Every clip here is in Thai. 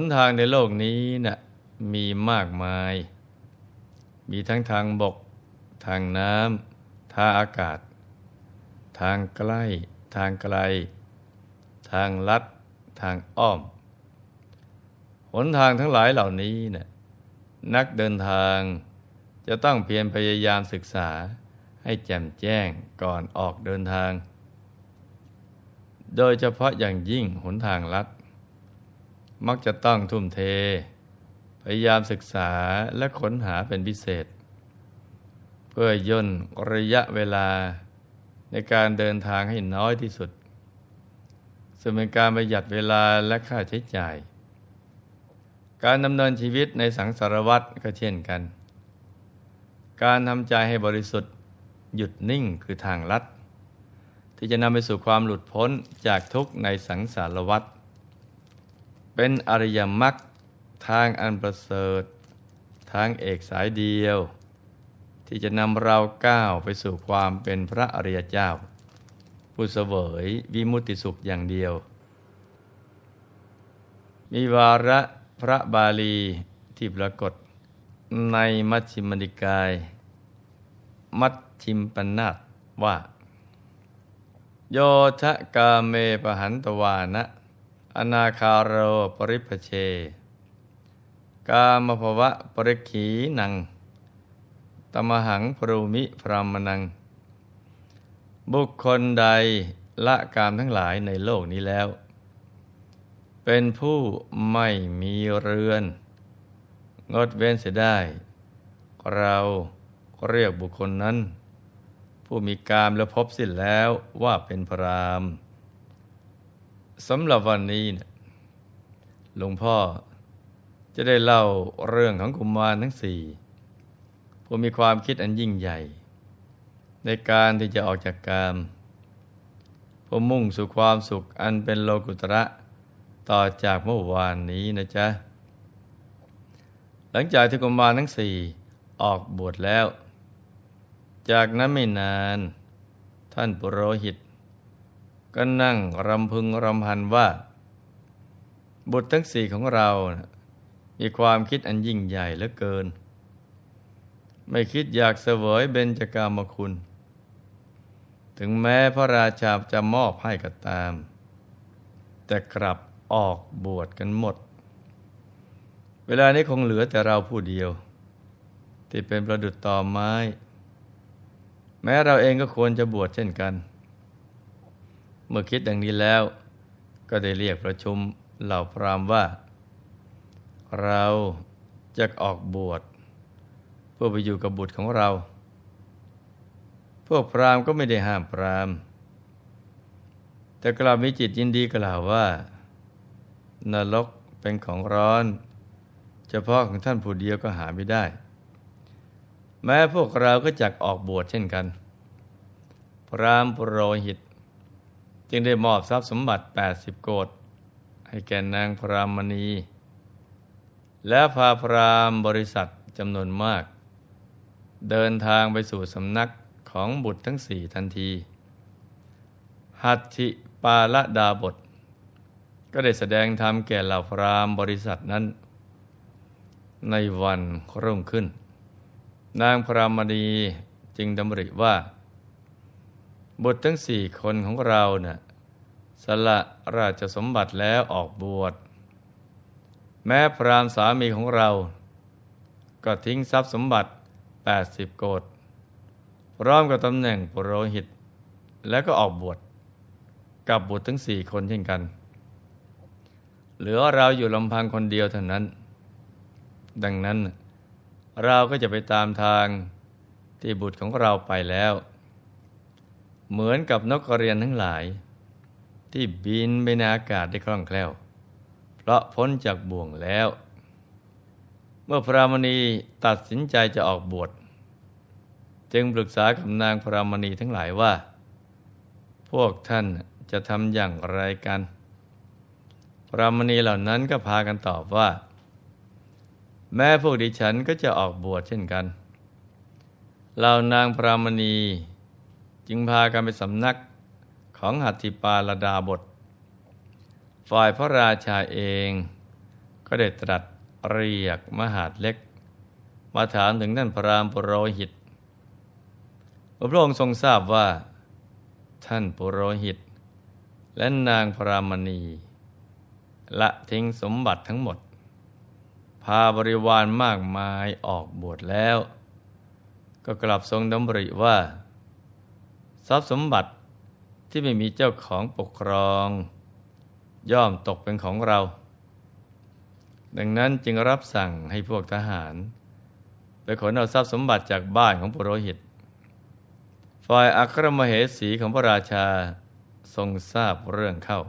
นทางในโลกนี้นะ่ะมีมากมาย มีทั้งทางบก ทางน้ำทางอากาศ ทางใกล้ ทางไกล ทางลัด ทางอ้อม หนทางทั้งหลายเหล่านี้นะ่ะนักเดินทางจะต้องเพียรพยายามศึกษาให้แจ่มแจ้งก่อนออกเดินทาง โดยเฉพาะอย่างยิ่งหนทางลัด มักจะต้องทุ่มเท พยายามศึกษาและค้นหาเป็นพิเศษ เพื่อย่นระยะเวลาในการเดินทางให้น้อยที่สุด ซึ่งเป็นการประหยัดเวลาและค่าใช้จ่าย การดำเนินชีวิตในสังสารวัตรก็เช่นกัน การทำใจให้บริสุทธิ์ หยุดนิ่งคือทางลัด ที่จะนำไปสู่ความหลุดพ้นจากทุกข์ในสังสารวัฏ เป็นอริยมรรคทางอันประเสริฐ ทางเอกสายเดียว ที่จะนำเราก้าวไปสู่ความเป็นพระอริยเจ้า ผู้เสวยวิมุตติสุขอย่างเดียว มีวาระพระบาลีที่ปรากฏในมัชฌิมนิกาย มัชชิมปนาตว่า โยทะกาเมปหันตวานะ อนาคาโรปริพเช กามภวะปริขีนัง ตมหังปรุมิพรามนัง บุคคลใดละกามทั้งหลายในโลกนี้แล้ว เป็นผู้ไม่มีเรือน งดเว้นเสียได้ เราเรียกบุคคลนั้น ผู้มีกามและพบสิ้นแล้วว่าเป็นพราม สำหรับวันนี้เนี่ยหลวงพ่อจะได้เล่าเรื่องของกุมารทั้งสี่ผู้มีความคิดอันยิ่งใหญ่ ในการที่จะออกจากกามผู้มุ่งสู่ความสุขอันเป็นโลกุตระต่อจากเมื่อวานนี้นะจ๊ะ หลังจากที่กุมารทั้งสี่ออกบวชแล้ว จากนั้นไม่นาน ท่านปุโรหิต ก็นั่งรำพึงรำพันว่า บุตรทั้งสี่ของเรา มีความคิดอันยิ่งใหญ่เหลือเกิน ไม่คิดอยากเสวยเบญจกามคุณ ถึงแม้พระราชาจะมอบให้ก็ตาม แต่กลับออกบวชกันหมด เวลานี้คงเหลือแต่เราผู้เดียว ที่เป็นประดุจต่อไม้ แม้เราเองก็ควรจะบวชเช่นกัน เมื่อคิดดังนี้แล้ว ก็ได้เรียกประชุมเหล่าพรามว่า เราจะออกบวชเพื่อไปอยู่กับบุตรของเรา พวกพรามก็ไม่ได้ห้ามพรามแต่กลับมีจิตยินดีกล่าวว่า นรกเป็นของร้อน เฉพาะของท่านผู้เดียวก็หาไม่ได้ แม้พวกเราก็จักออกบวชเช่นกัน พรามปุโรหิต จึงได้มอบทรัพย์สมบัติ 80 โกดให้แก่นางพรามณี และพาพรามบริษัทจำนวนมาก เดินทางไปสู่สำนักของบุตรทั้งสี่ทันที หัตถิปาละดาบท ก็ได้แสดงธรรมแก่เหล่าพรามบริษัทนั้น ในวันรุ่งขึ้น นางพรามณีจึงดำริว่า บุตรทั้งสี่คนของเราเนะ่ะสละราชสมบัติแล้วออกบวช แม้พรามสามีของเรา ก็ทิ้งทรัพย์สมบัติ 80 โกดพร้อมกับตำแหน่งปุโรหิต แล้วก็ออกบวชกับบุตรทั้งสี่คนเช่นกัน เหลือเราอยู่ลำพังคนเดียวเท่านั้น ดังนั้นเราก็จะไปตามทางที่บุตรของเราไปแล้ว เหมือนกับนกกระเรียนทั้งหลาย ที่บินไปในอากาศได้คล่องแคล่ว เพราะพ้นจากบ่วงแล้ว เมื่อพระมณีตัดสินใจจะออกบวชจึงปรึกษากับนางพระมณีทั้งหลายว่า พวกท่านจะทำอย่างไรกัน พระมณีเหล่านั้นก็พากันตอบว่า แม้พวกดิฉันก็จะออกบวชเช่นกันเหล่านางพระมณี จึงพากันไปสำนักของหัตถิปาลดาบท ฝ่ายพระราชาเอง ก็ได้ตรัสเรียกมหาดเล็ก มาถามถึงท่านพระรามปุโรหิต พระองค์ทรงทราบว่า ท่านปุโรหิต และนางพรามณี ละทิ้งสมบัติทั้งหมด พาบริวารมากมายออกบวชแล้ว ก็กลับทรงดำริว่า ทรัพย์สมบัติที่ไม่มีเจ้าของปกครอง ย่อมตกเป็นของเรา ดังนั้นจึงรับสั่งให้พวกทหาร ไปขนเอาทรัพย์สมบัติจากบ้านของปุโรหิตฝ่ายอัครมเหสีของพระราชาทรงทราบเรื่องเข้า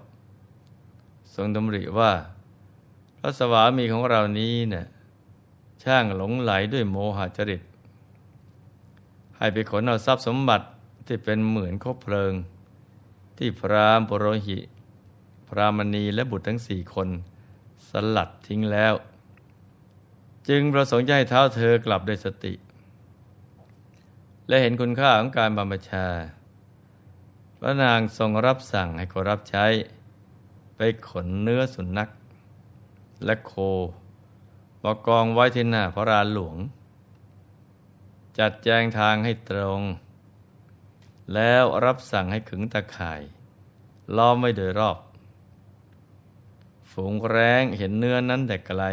ทรงดำริว่า พระสวามีของเรานี้เนะ่ยช่างหลงไหลด้วยโมหจริต ให้ไปขนเอาทรัพย์สมบัติ ที่เป็นเหมือนคบเพลิง ที่พรามปรหิ พรามณีและบุตรทั้งสี่คน สลัดทิ้งแล้ว จึงประสงค์จะให้เท้าเธอกลับด้วยสติ และเห็นคุณค่าของการบำบัชา พระนางทรงรับสั่งให้คนรับใช้ ไปขนเนื้อสุนัข และโคมากองไว้ที่หน้าพระราหลวง จัดแจงทางให้ตรง แล้วรับสั่งให้ขึงตะข่าย ล้อมไว้โดยรอบ ฝูงแร้งเห็นเนื้อนั้นแต่ไกล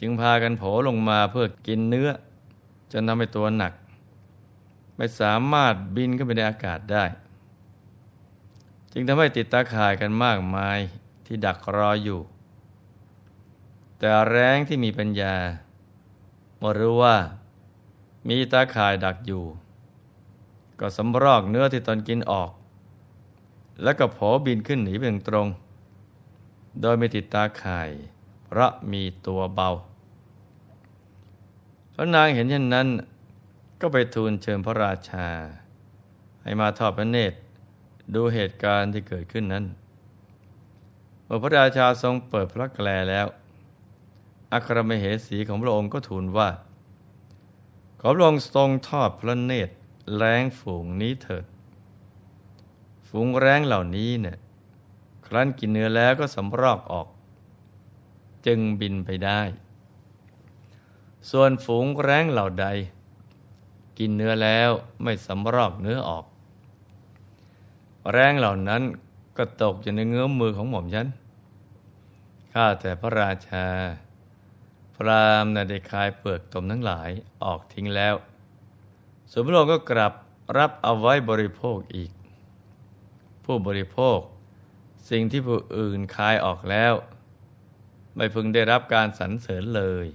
จึงพากันโผลงมาเพื่อกินเนื้อ จนทำให้ตัวหนัก ไม่สามารถบินขึ้นไปในอากาศได้ จึงทำให้ติดตาข่ายกันมากมายที่ดักรออยู่ แต่แรงที่มีปัญญาเมื่อรู้ว่ามีตาข่ายดักอยู่ ก็สำรอกเนื้อที่ตนกินออก แล้วก็โผบินขึ้นหนีเพียงตรง โดยไม่ติดตาข่ายเพราะมีตัวเบา พระนางเห็นเช่นนั้น ก็ไปทูลเชิญพระราชา ให้มาทอดพระเนตรดูเหตุการณ์ที่เกิดขึ้นนั้นเมื่อพระราชาทรงเปิดพระแกลแล้วอัครมเหสีของพระองค์ก็ทูลว่า ขอพระองค์ทรงทอดพระเนตร แรงฝูงนี้เถิด ฝูงแรงเหล่านี้เนี่ยครั้นกินเนื้อแล้วก็สำรอกออก จึงบินไปได้ ส่วนฝูงแรงเหล่าใด กินเนื้อแล้วไม่สำรอกเนื้อออก แรงเหล่านั้นก็ตกอยู่ในเงื้อมมือของหม่อมฉันข้าแต่พระราชา พรามนาได้คายเปลือกตมทั้งหลายออกทิ้งแล้ว สุพระองค์ก็กลับรับเอาไว้บริโภคอีก ผู้บริโภค สิ่งที่ผู้อื่นคายออกแล้ว ไม่พึงได้รับการสรรเสริญเลย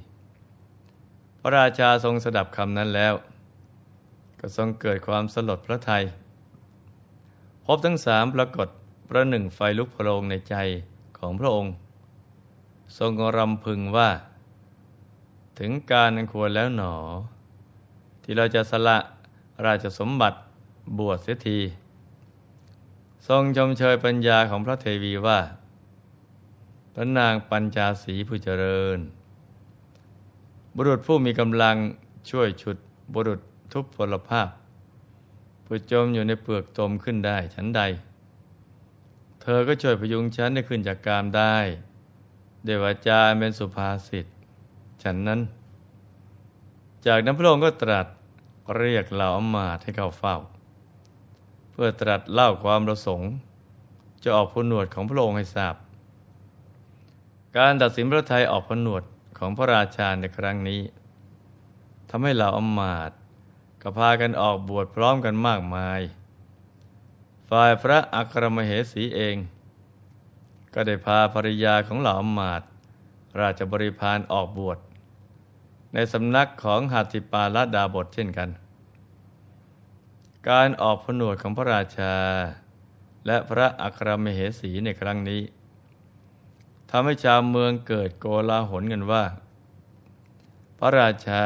พระราชาทรงสดับคำนั้นแล้ว ก็ทรงเกิดความสลดพระทัยพบทั้งสามปรากฏพระหนึ่งไฟลุกโพลงในใจของพระองค์ ทรงรำพึงว่า ถึงการนันควรแล้วหนอ ที่เราจะสละราชสมบัติบวชเสียที ทรงชมเชยปัญญาของพระเทวีว่าพระนางปัญจาสีผู้เจริญ บุรุษผู้มีกำลังช่วยฉุดบุรุษทุพพลภาพเพื่อจมอยู่ในเปลือกตมขึ้นได้ฉันใด เธอก็ช่วยพยุงฉันให้ขึ้นจากกามได้เดวาจาเป็นสุภาษิตฉันนั้น จากนั้นพระองค์ก็ตรัส เรียกเหล่าอมาตให้เข้าเฝ้า เพื่อตรัสเล่าความประสงค์ จะออกพนวดของพระองค์ให้ทราบ การตัดสินพระทัยออกพนวดของพระราชาในครั้งนี้ทำให้เหล่าอมาตก็พากันออกบวชพร้อมกันมากมาย ฝ่ายพระอัครมเหสีเอง ก็ได้พาภริยาของเหล่าอมาตราชบริพารออกบวช ในสำนักของหัตถิปาลดาบทเช่นกัน การออกผนวดของพระราชา และพระอัครมเหสีในครั้งนี้ทำให้ชาวเมืองเกิดโกลาหลกันว่า พระราชา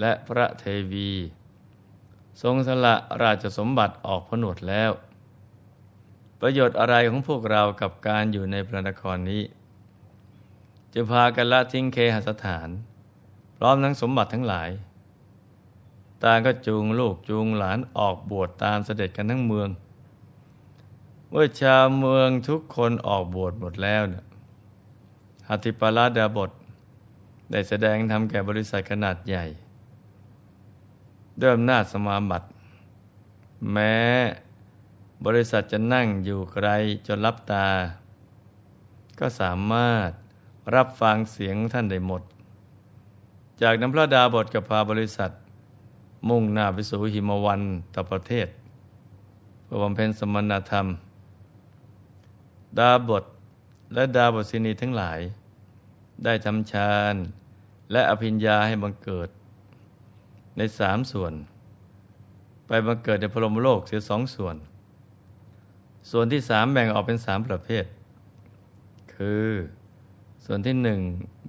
และพระเทวี ทรงสละราชสมบัติออกผนวดแล้ว ประโยชน์อะไรของพวกเรากับการอยู่ในพระนครนี้ จะพากันละทิ้งเคหสถาน ร้อมทั้งสมบัติทั้งหลาย ต่างก็จูงลูกจูงหลานออกบวชตามเสด็จกันทั้งเมือง เมื่อชาวเมืองทุกคนออกบวชหมดแล้วเนี่ยหัตถิปาราดาบท ได้แสดงทำแก่บริษัทขนาดใหญ่ด้วยอำนาจสมาบัติ แม้บริษัทจะนั่งอยู่ไกลจนรับตา ก็สามารถรับฟังเสียงท่านได้หมด จากน้ำพระดาบทกับพาบริษัท มุ่งหน้าไปสู่หิมวันตประเทศเพื่อบำเพ็ญสมณธรรม ดาบทและดาบทศินีทั้งหลาย ได้ทำฌานและอภิญญาให้บังเกิด ในสามส่วน ไปบังเกิดในพรหมโลกเสียสองส่วน ส่วนที่สามแบ่งออกเป็นสามประเภท คือส่วนที่หนึ่ง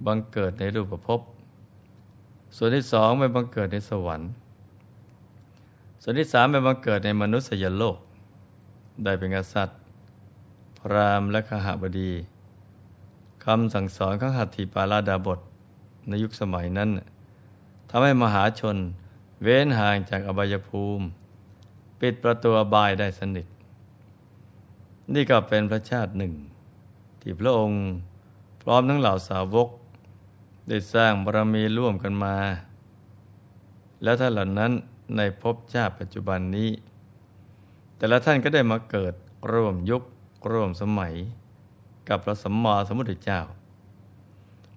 บังเกิดในรูปภพ ส่วนที่สองไปบังเกิดในสวรรค์ ส่วนที่สามไปบังเกิดในมนุษยโลก ได้เป็นกษัตริย์ พรามและขหบดีคำสั่งสอนของหัตถีปาลาดาบทในยุคสมัยนั้นทำให้มหาชนเว้นห่างจากอบายภูมิ ปิดประตูอบายได้สนิท นี่ก็เป็นพระชาติหนึ่ง ที่พระองค์พร้อมทั้งเหล่าสาวก ได้สร้างบารมีร่วมกันมา แล้วท่านเหล่านั้นในภพชาติปัจจุบันนี้ แต่ละท่านก็ได้มาเกิดร่วมยุคร่วมสมัย กับพระสัมมาสัมพุทธเจ้า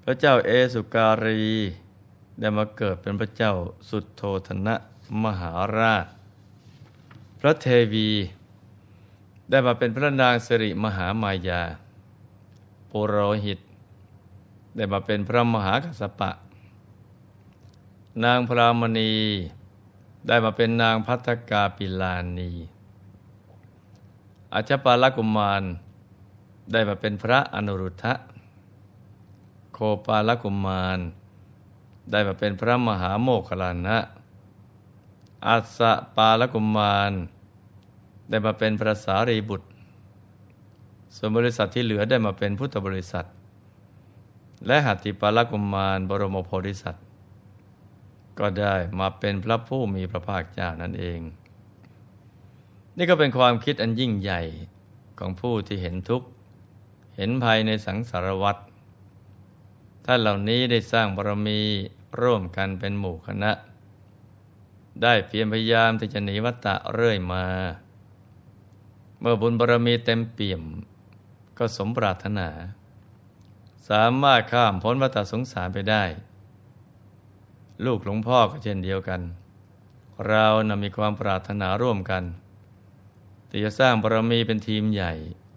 พระเจ้าเอสุการี ได้มาเกิดเป็นพระเจ้าสุดโทธนะมหาราช พระเทวี ได้มาเป็นพระนางสิริมหามายา ปุโรหิต ได้มาเป็นพระมหากัสปะ นางพรามณีได้มาเป็นนางพัฒกาปิลานีอาชปาลกุมารได้มาเป็นพระอนุรุทธะ โคปาลกุมาร ได้มาเป็นพระมหาโมคคลานะอัสะปาลกุมาร ได้มาเป็นพระสารีบุตรส่วนบริษัทที่เหลือได้มาเป็นพุทธบริษัท และหัตถิปาลกุมารบรมโพธิสัตว์ ก็ได้มาเป็นพระผู้มีพระภาคเจ้านั่นเอง นี่ก็เป็นความคิดอันยิ่งใหญ่ของผู้ที่เห็นทุกข์ เห็นภัยในสังสารวัฏท่านเหล่านี้ได้สร้างบารมีร่วมกันเป็นหมู่คณะ ได้เพียรพยายามที่จะหนีวัตตะเรื่อยมา เมื่อบุญบารมีเต็มเปี่ยม ก็สมปรารถนา สามารถข้ามพ้นวัฏสงสารไปได้ ลูกหลวงพ่อก็เช่นเดียวกัน เรานะมีความปรารถนาร่วมกันที่จะสร้างบารมีเป็นทีมใหญ่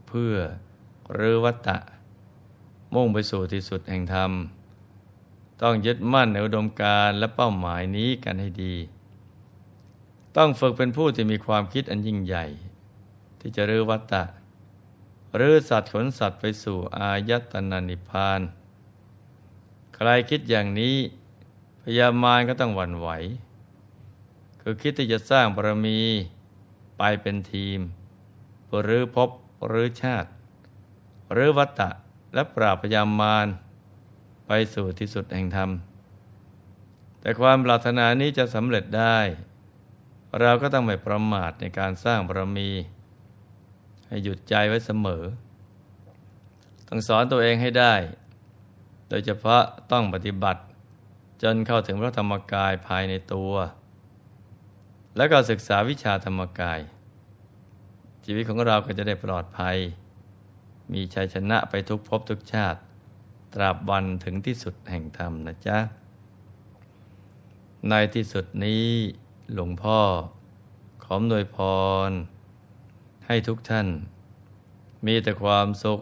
เพื่อรื้อวัตตะ มุ่งไปสู่ที่สุดแห่งธรรม ต้องยึดมั่นในอุดมการและเป้าหมายนี้กันให้ดี ต้องฝึกเป็นผู้ที่มีความคิดอันยิ่งใหญ่ ที่จะรื้อวัตตะ หรือสัตว์ขนสัตว์ไปสู่อายตนานิพาน ใครคิดอย่างนี้พยามารก็ต้องหวั่นไหว คือคิดที่จะสร้างบารมีไปเป็นทีม หรือพบหรือชาติ หรือวัตตะและปราบพยามารไปสู่ที่สุดแห่งธรรม แต่ความปรารถนานี้จะสำเร็จได้ เราก็ต้องไม่ประมาทในการสร้างบารมี ให้หยุดใจไว้เสมอ ต้องสอนตัวเองให้ได้ โดยเฉพาะต้องปฏิบัติ จนเข้าถึงพระธรรมกายภายในตัว และก็ศึกษาวิชาธรรมกาย ชีวิตของเราก็จะได้ปลอดภัย มีชัยชนะไปทุกภพทุกชาติ ตราบวันถึงที่สุดแห่งธรรมนะจ๊ะ ในที่สุดนี้หลวงพ่อขอมโดยพร ให้ทุกท่าน มีแต่ความสุข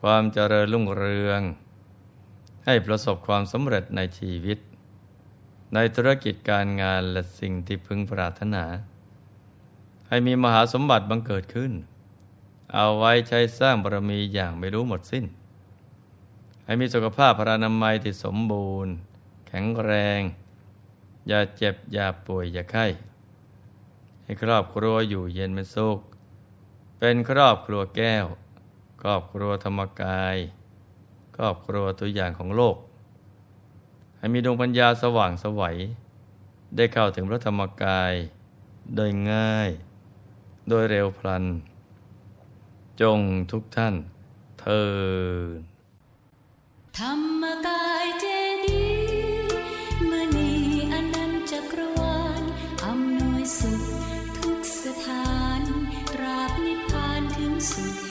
ความเจริญรุ่งเรือง ให้ประสบความสำเร็จในชีวิต ในธุรกิจการงานและสิ่งที่พึงปรารถนา ให้มีมหาสมบัติบังเกิดขึ้น เอาไว้ใช้สร้างบารมีอย่างไม่รู้หมดสิ้น ให้มีสุขภาพพรานามัยที่สมบูรณ์ แข็งแรง อย่าเจ็บอย่าป่วยอย่าไข้ให้ครอบครัวอยู่เย็นเป็นสุข เป็นครอบครัวแก้ว ครอบครัวธรรมกาย ครอบครัวตัวอย่างของโลก ให้มีดวงปัญญาสว่างสวัย ได้เข้าถึงพระธรรมกาย โดยง่าย โดยเร็วพลัน จงทุกท่านเธอธรรมกายเจำ